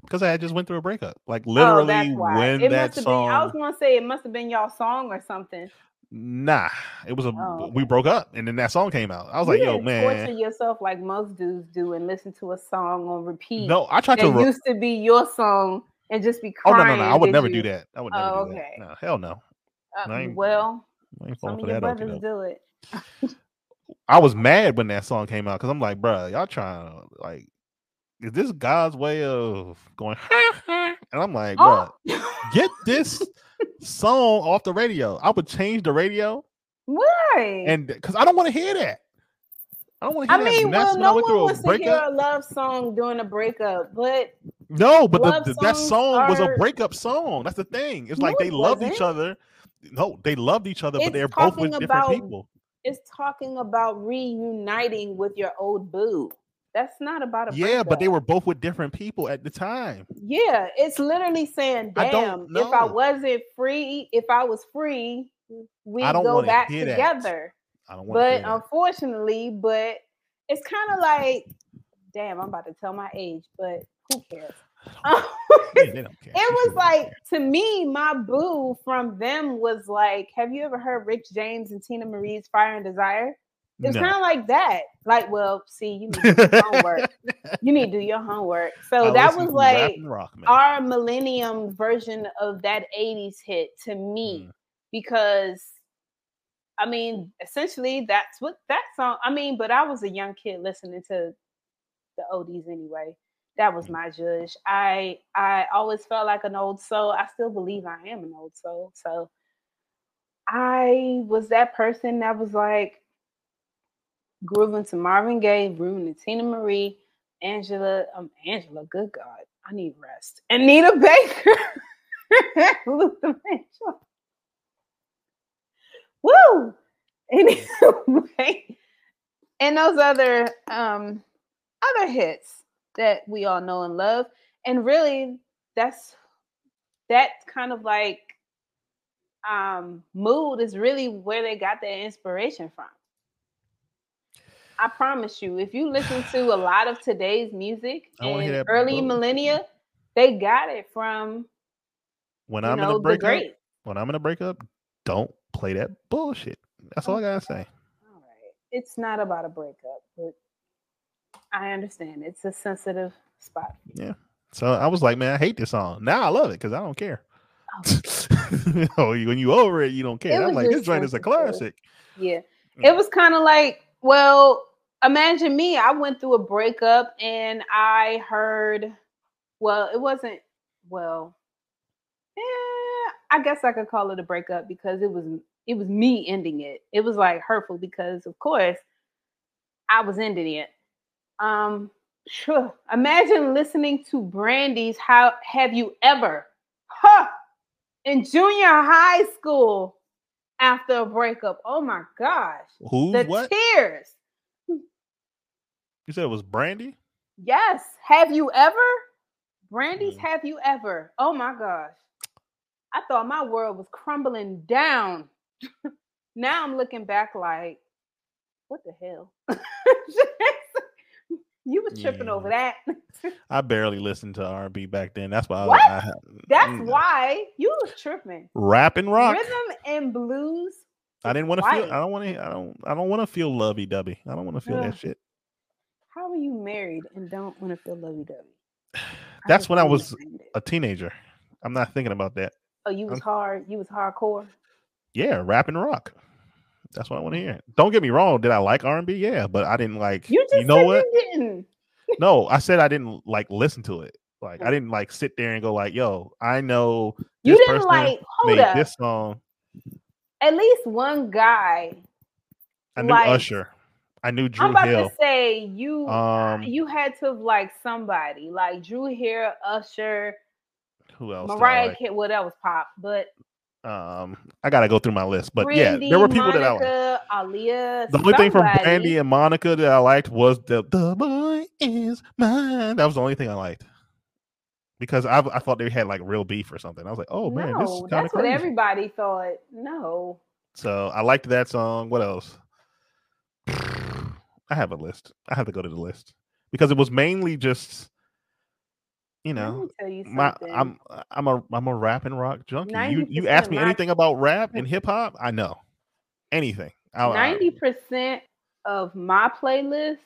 Because I had just went through a breakup. Like oh, literally why. when it that song. been. I was gonna say it must have been y'all song or something. Nah, it was a Oh, we broke up, and then that song came out. I was You like, "Yo, man." torture yourself like most dudes do and listen to a song on repeat. No, I tried to. Re- used to be your song and just be crying. oh no, no, no! I would never you? do that. I would never Oh, do okay. that. No, hell no. Uh, I ain't- well, I ain't some of your brothers do it. I was mad when that song came out because I'm like, bruh, y'all trying to like, is this God's way of going? and I'm like, Oh, get this song off the radio. I would change the radio, why? and because I don't want to hear that. I don't want to I hear mean, that. well, I no one wants to hear a love song during a breakup, but No, but the, the- that song was a breakup song. That's the thing. It's No, like they it loved each wasn't. other. No, they loved each other, but they're both with talking different people. it's talking about reuniting with your old boo. That's not about a Yeah, but they were both with different people at the time. Yeah, it's literally saying, "Damn, don't if I wasn't free, if I was free, we'd go back hear that. together." I don't want to But unfortunately, but it's kind of like, damn, I'm about to tell my age, but who cares? Yeah, they don't care. it was like to me, my boo from them was like, have you ever heard Rick James and Teena Marie's Fire and Desire? It was No. kind of like that. Like, well, see, you need to do your homework. You need to do your homework. So I that was like rock, our millennium version of that 80s hit to me Mm. because I mean, essentially that's what that song. I mean, but I was a young kid listening to the oldies anyway. That was Mm. my judge. I I always felt like an old soul. I still believe I am an old soul. So I was that person that was like grooving to Marvin Gaye, grooving to Teena Marie, Angela, um, Angela, good God, I need rest. Anita Baker, Luther Vandross. Woo! Anyway, and those other um other hits that we all know and love. And really that's that kind of like um mood is really where they got their inspiration from. I promise you, if you listen to a lot of today's music and early bullshit. millennia, they got it from when I'm know gonna the break up, great. when I'm gonna break up, don't play that bullshit. That's all I gotta say. All right. It's not about a breakup, but I understand. It's a sensitive spot. Yeah. So I was like, man, I hate this song. Now I love it because I don't care. Oh. oh, when you over it, you don't care. I'm like, this joint is a classic. Yeah. Mm. It was kind of like, well, imagine me. I went through a breakup and I heard, well, it wasn't, well, eh, I guess I could call it a breakup because it was it was me ending it. It was like hurtful because of course I was ending it. Um sure. Imagine listening to Brandy's How Have You Ever? Huh in junior high school after a breakup. Oh my gosh. Who? The what? tears. you said it was Brandy? Yes. Have you ever? Brandy's Mm. Have You Ever? Oh my gosh. I thought my world was crumbling down. now I'm looking back like, what the hell? you was tripping Yeah. over that. I barely listened to R&B back then. That's why. I- What? I, I, That's mm, why you was tripping. Rap and rock. Rhythm and blues. I didn't want to feel. I don't want to. I don't. I don't want to feel lovey dovey. I don't want to feel Ugh. that shit. How are you married and don't want to feel lovey dovey? That's when I was a teenager. I'm not thinking about that. Oh, you was I'm- hard. You was hardcore. Yeah, rap and rock. That's what I want to hear. Don't get me wrong. Did I like R&B? Yeah, but I didn't like. You just know said what? you didn't. No, I said I didn't like listen to it. Like I didn't like sit there and go like, "Yo, I know You didn't like. Hold up. this song." At least one guy. I knew like- Usher. I knew Drew I'm about Hill. to say you. Um, you had to like somebody like Dru Hill, Usher, Who else? Mariah like? Carey. Well, that was pop, but Um, I gotta go through my list, but Brandy, yeah, there were people that I liked. Monica, Aaliyah. The only thing from. Brandy and Monica that I liked was the "The Boy Is Mine." That was the only thing I liked because I I thought they had like real beef or something. I was like, "Oh man, this is no, kind of that's what everybody thought. No, So I liked that song. What else? I have a list. I have to go to the list because it was mainly just, you know, you my. I'm uh, I'm a I'm a rap and rock junkie. You you ask me anything about rap and hip hop, I know anything. Ninety percent of my playlist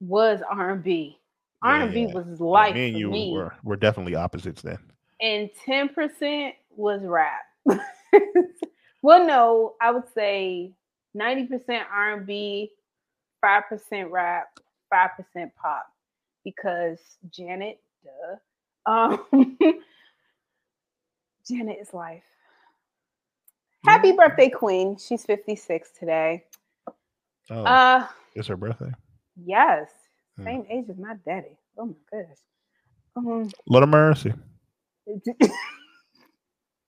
was R and B. R and B was life me and you me, were we're definitely opposites then. and ten percent was rap. well, no, I would say ninety percent R and B, five percent rap, five percent pop, because Janet, duh, um, Janet is life. Happy birthday, Queen! She's fifty six today. Oh, Uh, it's her birthday. yes, Hmm. same age as my daddy. Oh my goodness. Um, Lord of mercy.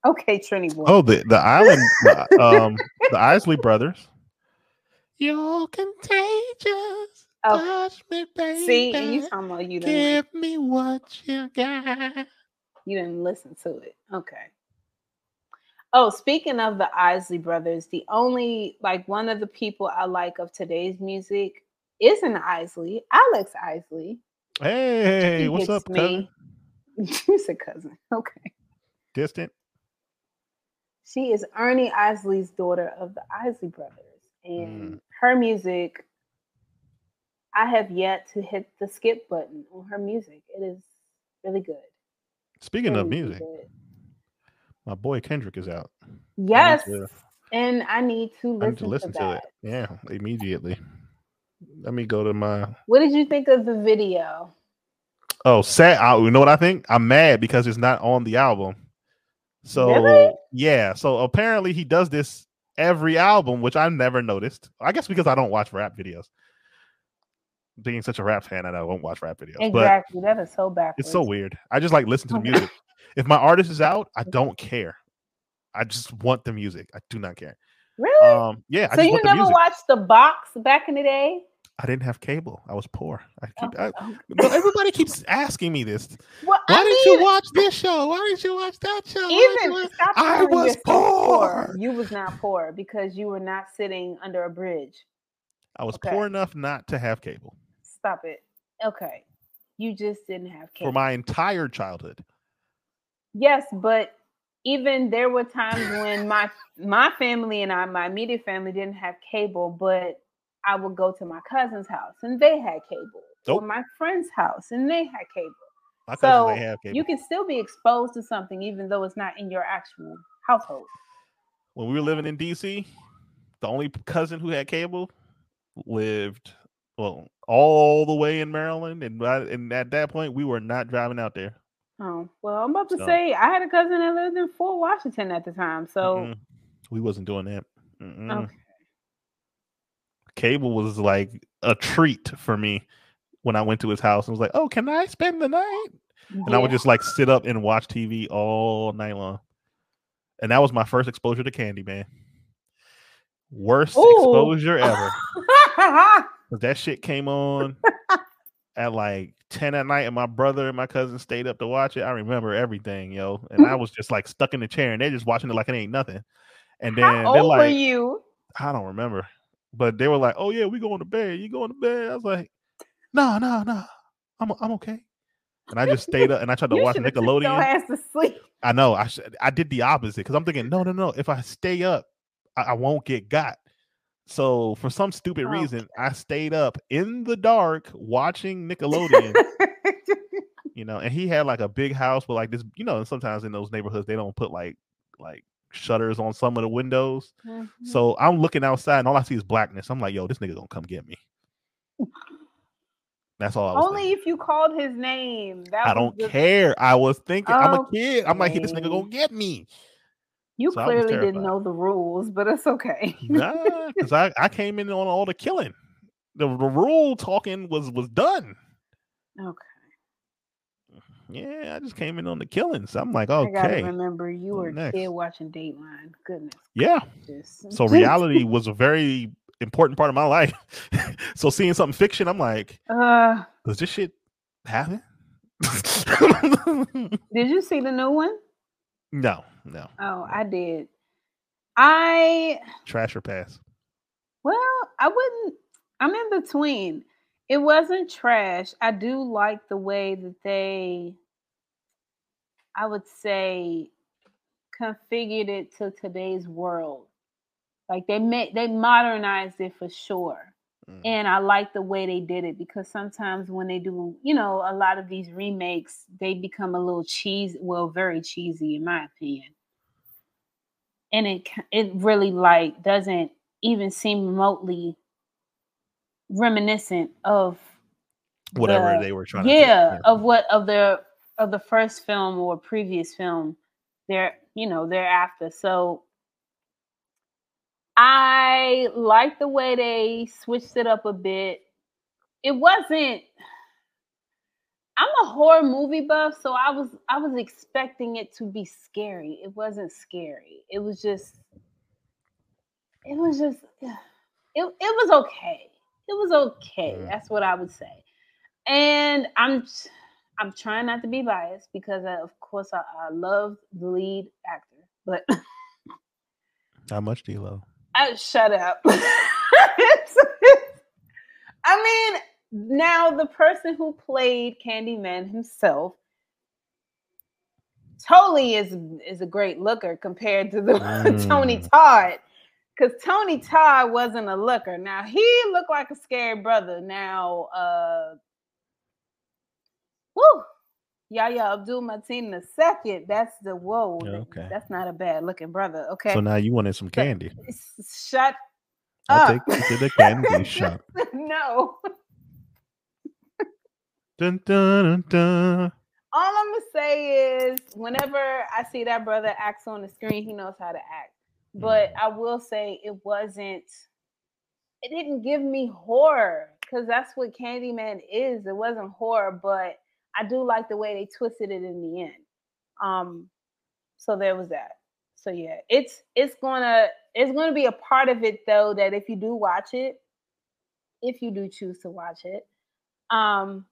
okay, Trini boy. Oh, the the island, um, the Isley brothers. You're contagious. Oh, me, baby. See, and you talking about you didn't me what you got. you didn't listen to it. Okay. Oh, speaking of the Isley brothers, the only like one of the people I like of today's music is an Isley, Alex Isley. Hey, She what's up, cousin? you said cousin. Okay. Distant. She is Ernie Isley's daughter of the Isley brothers. And Mm. her music, I have yet to hit the skip button on her music. It is really good. Speaking of Really, really music, good. my boy Kendrick is out. Yes. to- And I need to I listen, need to listen to, to, it. Yeah, immediately. Let me go to my. What did you think of the video? Oh, sad. I, you know what I think? I'm mad because it's not on the album. So Really? yeah. So apparently he does this every album, which I never noticed. I guess because I don't watch rap videos. Being such a rap fan, and I won't watch rap videos. But Exactly. That is so backwards. it's so weird. I just like listen to the music. if my artist is out, I don't care. I just want the music. I do not care. Really? Um, yeah. I so just you want the never music. watched the box back in the day? I didn't have cable. I was poor. I keep. Oh, I, oh. no, everybody keeps asking me this. Well, Why I didn't mean, you watch this show? Why didn't you watch that show? Why didn't you Even watch-" I was yourself poor. You was not poor because you were not sitting under a bridge. I was Okay. poor enough not to have cable Stop it. Okay. You just didn't have cable. for my entire childhood. Yes, but even there were times when my my family and I, my immediate family, didn't have cable, but I would go to my cousin's house and they had cable, or my friend's house and they had cable. My So have cable. you can still be exposed to something even though it's not in your actual household. when we were living in DC, the only cousin who had cable lived well all the way in Maryland, and I, and at that point we were not driving out there. Oh well, I'm about to So- say I had a cousin that lived in Fort Washington at the time, so Mm-mm. we wasn't doing that. Mm-mm. okay. Cable was like a treat for me when I went to his house and was like, "Oh, can I spend the night?" And I would just like sit up and watch TV all night long. And that was my first exposure to Candyman. Worst Ooh. exposure ever. that shit came on at like 10 at night, and my brother and my cousin stayed up to watch it. I remember everything, yo. And I mm. was just like stuck in the chair, and they're just watching it like it ain't nothing. And then How they're like, you? I don't remember. But they were like, "Oh yeah, we going to bed. You going to bed?" I was like, "No, no, no. I'm I'm okay." And I just stayed up and I tried to watch took your Nickelodeon. ass to sleep. I know. I should, I did the opposite because I'm thinking, no, no, no. If I stay up, I won't get got. So for some stupid Oh. reason, I stayed up in the dark watching Nickelodeon. you know, and he had like a big house with like this. You know, and sometimes in those neighborhoods they don't put like like shutters on some of the windows. Mhm. So I'm looking outside and all I see is blackness. I'm like, yo, this nigga gonna come get me. That's all I was Only thinking. if you called his name. That I don't the- care. I was thinking, I'm a kid. I'm like, this nigga gonna get me. You So clearly didn't know the rules, but it's okay. Nah, because I, I came in on all the killing. The, the rule talking was was done. Okay. Yeah, I just came in on the killing. So I'm like, I gotta okay. remember you were a next? kid watching Dateline. Goodness. Yeah. So reality was a very important part of my life. so seeing something fiction, I'm like, uh, does this shit happen? did you see the new one? no, no. Oh, I did. I Trash or pass. well, I wouldn't. I'm in between. It wasn't trash. I do like the way that they, I would say, configured it to today's world. Like they made, they modernized it for sure. Mm. and I like the way they did it because sometimes when they do, you know, a lot of these remakes, they become a little cheesy, well, very cheesy in my opinion. And it it really like doesn't even seem remotely reminiscent of Whatever the- they were trying to yeah, of what of the of the first film or previous film there you know thereafter so i like the way they switched it up a bit. It wasn't i'm a horror movie buff so i was i was expecting it to be scary. It wasn't scary. It was just it was just it, it was okay. It was okay. Mm. that's what i would say. And I'm I'm trying not to be biased because I, of course I, I love the lead actor, but How much do you love? I, shut up. I mean, now the person who played Candyman himself totally is is a great looker compared to the mm. Tony Todd. Because Tony Todd wasn't a looker. Now he looked like a scary brother. Now uh Yahya Abdul Mateen the second. That's the whoa. Okay. That's not a bad looking brother. Okay. So now you wanted some candy. Shut I'll up. take you to the candy shop. no. Dun, dun, dun. All I'm gonna say is whenever I see that brother acts on the screen, he knows how to act. But mm. I will say it wasn't it didn't give me horror because that's what Candyman is. It wasn't horror, but I do like the way they twisted it in the end. Um, so there was that. So yeah, it's it's gonna it's gonna be a part of it though that if you do watch it, if you do choose to watch it, um,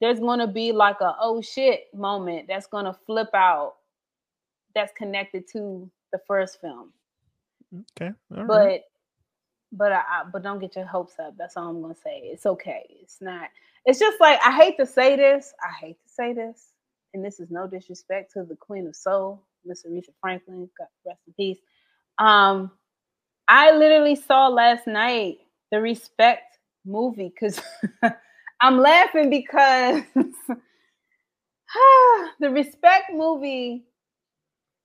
there's gonna be like a oh shit moment that's gonna flip out that's connected to the first film. Okay. but right. But I, but don't get your hopes up. That's all I'm gonna say. It's okay. It's not it's just like I hate to say this. I hate to say this, and this is no disrespect to the Queen of Soul, Miss Aretha Franklin. God rest in peace. Um, I literally saw last night the Respect movie because I'm laughing because the Respect movie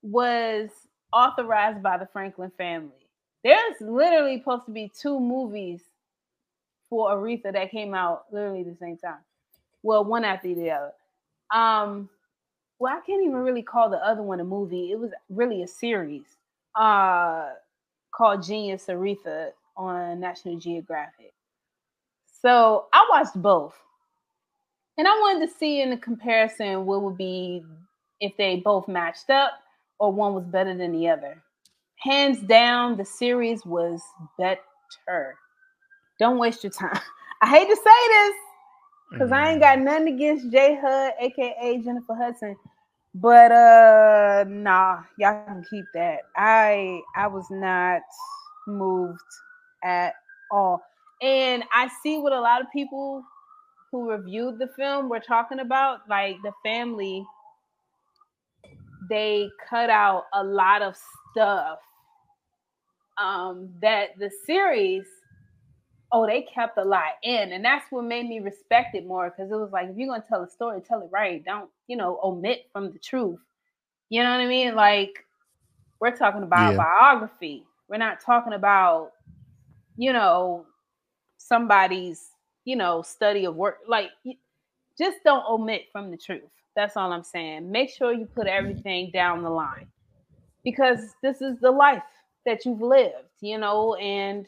was authorized by the Franklin family. There's literally supposed to be two movies for Aretha that came out literally the same time. Well, one after the other. Um, well, I can't even really call the other one a movie. It was really a series uh, called Genius Aretha on National Geographic. So I watched both. And I wanted to see in the comparison what would be if they both matched up or one was better than the other. Hands down, the series was better. Don't waste your time. I hate to say this because mm. I ain't got mm. nothing against J Hud, aka Jennifer Hudson. But uh nah, y'all can keep that. I I was not moved at all. And I see what a lot of people who reviewed the film were talking about, like the family, they cut out a lot of stuff um that the series oh, they kept a lot in. And that's what made me respect it more because it was like, if you're going to tell a story, tell it right. Don't, you know, omit from the truth. You know what I mean? Like, we're talking about yeah. biography. We're not talking about, you know, somebody's, you know, study of work. Like, just don't omit from the truth. That's all I'm saying. Make sure you put everything down the line because this is the life that you've lived, you know, and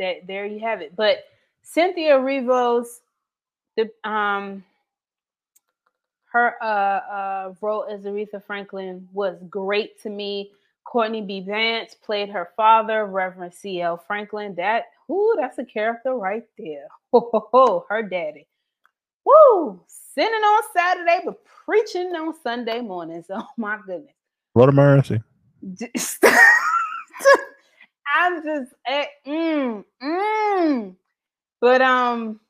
that there you have it. But Cynthia Erivo's the um her uh, uh, role as Aretha Franklin was great to me. Courtney B. Vance played her father, Reverend C.L. Franklin. That, whoo, that's a character right there. Ho, ho, ho, her daddy. Woo, sinning on Saturday, but preaching on Sunday mornings. Oh my goodness. What a mercy. I'm just at, eh, mm, mm. But um,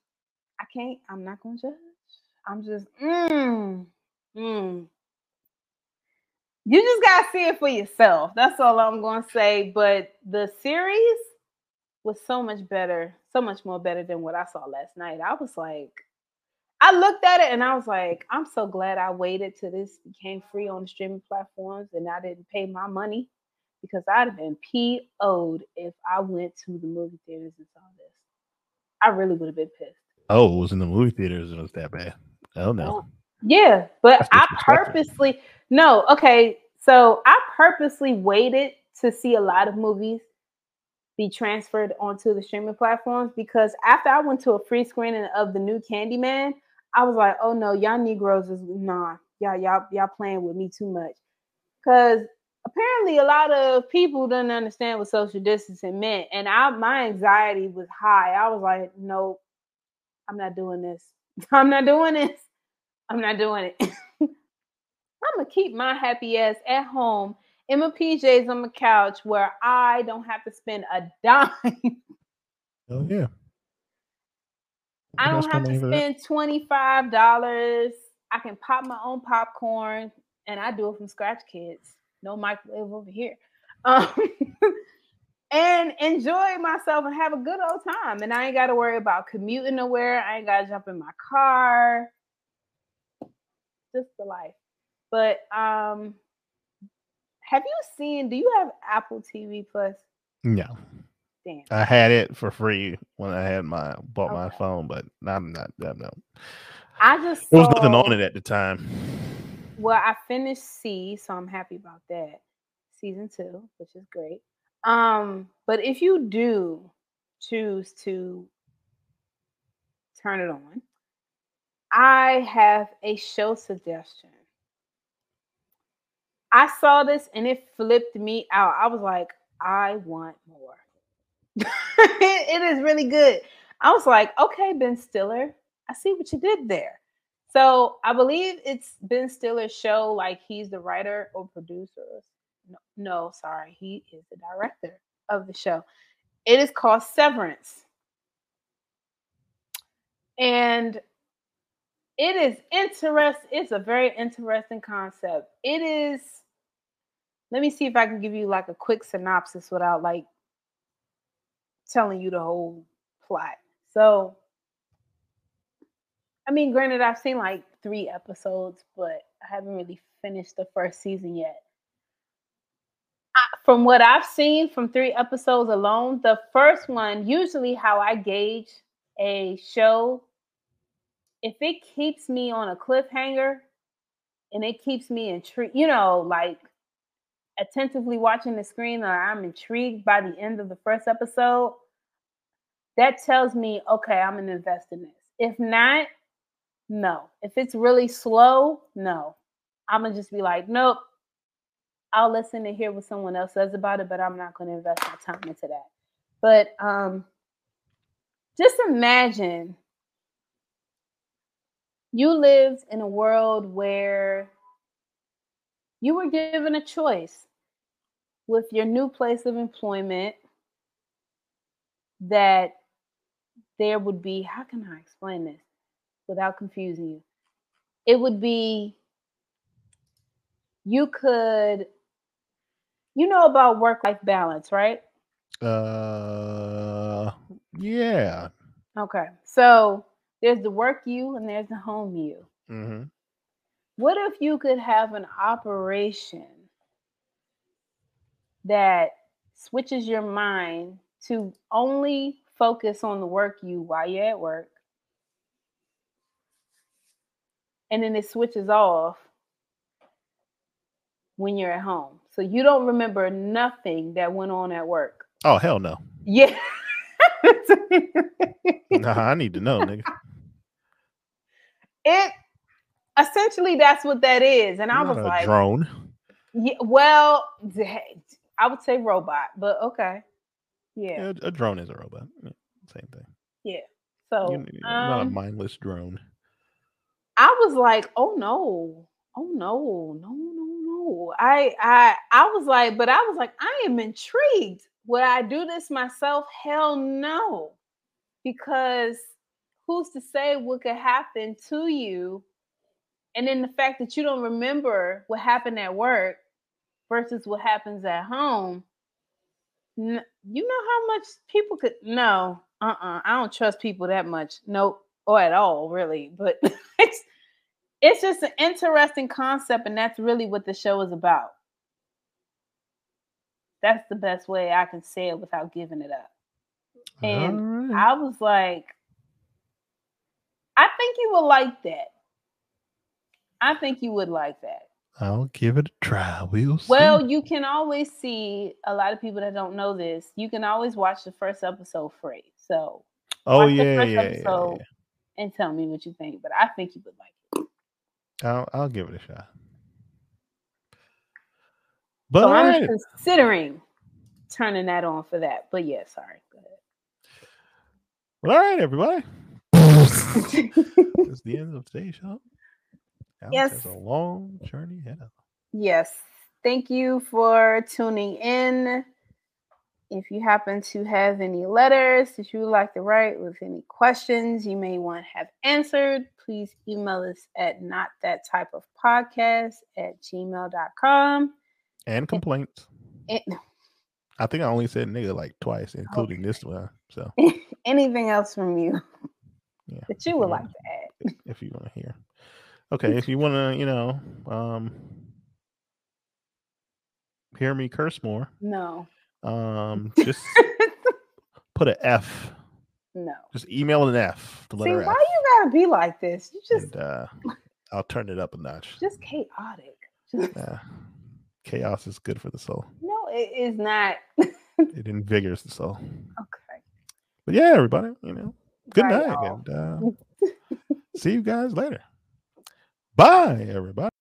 I can't. I'm not gonna judge. I'm just mm, mm. You just gotta see it for yourself. That's all I'm gonna say. But the series was so much better, so much more better than what I saw last night. I was like, I looked at it and I was like, I'm so glad I waited till this became free on the streaming platforms and I didn't pay my money because I'd have been PO'd if I went to the movie theaters and saw this. I really would have been pissed. Oh, it was in the movie theaters and it was that bad. Oh no. Yeah, but I purposely no, okay. So I purposely waited to see a lot of movies be transferred onto the streaming platforms because after I went to a free screening of the new Candyman, I was like, oh no, y'all Negroes is nah, y'all y'all y'all playing with me too much. Cause apparently a lot of people didn't understand what social distancing meant. And I my anxiety was high. I was like, nope, I'm not doing this. I'm not doing this. I'm not doing it. I'm gonna keep my happy ass at home in my PJs on my couch where I don't have to spend a dime. Oh yeah. I don't have to coming over there. spend twenty five dollars. I can pop my own popcorn, and I do it from scratch, kids. No microwave over here. Um, and enjoy myself and have a good old time. And I ain't got to worry about commuting nowhere. I ain't got to jump in my car. Just the life. But um, have you seen? Do you have Apple TV Plus? No. Damn. I had it for free when I had my bought my phone, but I'm not I'm not. I just There was nothing on it at the time. Well, I finished See, so I'm happy about that. Season two, which is great. Um, but if you do choose to turn it on, I have a show suggestion. I saw this and it flipped me out. I was like, I want more. it, is really good. I was like, okay, Ben Stiller, I see what you did there. So I believe it's Ben Stiller's show. Like he's the writer or producer. No, no, sorry, he is the director of the show. It is called Severance, and it is interest. It's a very interesting concept. It is. Let me see if I can give you like a quick synopsis without like telling you the whole plot. So I mean, granted, I've seen like three episodes, but I haven't really finished the first season yet. I- From what I've seen from three episodes alone, the first one, usually how I gauge a show, if it keeps me on a cliffhanger and it keeps me intrigued, you know, like attentively watching the screen or I'm intrigued by the end of the first episode, that tells me, okay, I'm gonna invest in this. If not, no. If it's really slow, no. I'm gonna just be like, nope. I'll listen and hear what someone else says about it, but I'm not gonna invest my time into that. But um just imagine you lived in a world where you were given a choice with your new place of employment that there would be how can I explain this without confusing you? It would be you could you know about work life balance, right? Uh yeah. Okay. So there's the work you and there's the home you. hmm What if you could have an operation that switches your mind to only focus on the work you while you're at work? And then it switches off when you're at home. So you don't remember nothing that went on at work. Oh hell no. Yeah. Nah, I need to know, nigga. it essentially that's what that is. And I was like, drone. Yeah, well, I would say robot, but okay. Yeah. Yeah, a drone is a robot. Yeah, Same thing. Yeah. So You- not a um, mindless drone. I was like, oh no, oh no, no, no, no. I I I was like, but I was like, I am intrigued. Would I do this myself? Hell no. Because who's to say what could happen to you? And then the fact that you don't remember what happened at work versus what happens at home. N- you know how much people could no, uh-uh. I don't trust people that much. Nope, or at all, really. But it's it's just an interesting concept, and that's really what the show is about. That's the best way I can say it without giving it up. And Alright. I was like, I think you would like that. I think you would like that. I'll give it a try. We'll see. Well, you can always see a lot of people that don't know this. You can always watch the first episode free. So oh yeah, yeah, yeah, and tell me what you think. But I think you would like it. I'll, I'll give it a shot. But So I'm considering turning that on for that. But yeah, sorry. Go Well, all right, everybody. That's ahead. the end of today's show. Alex Yes. has a long journey ahead of yes. Thank you for tuning in. if you happen to have any letters that you would like to write with any questions you may want to have answered, please email us at not that type of podcast at gmail.com. And complaints. And, I think I only said nigga like twice, oh. including okay. this one. So anything else from you yeah, that you would like to add? If you want to hear. Okay, if you want to, you know, um hear me curse more. No. Um, just put an F. No. Just email an F. The See, why F. you gotta be like this? You just. And, uh, I'll turn it up a notch. Just chaotic. yeah. Chaos is good for the soul. No, it is not. it invigorates the soul. Okay. But yeah, everybody, you know, good Bye, night, y'all. and uh, see you guys later. Bye, everybody.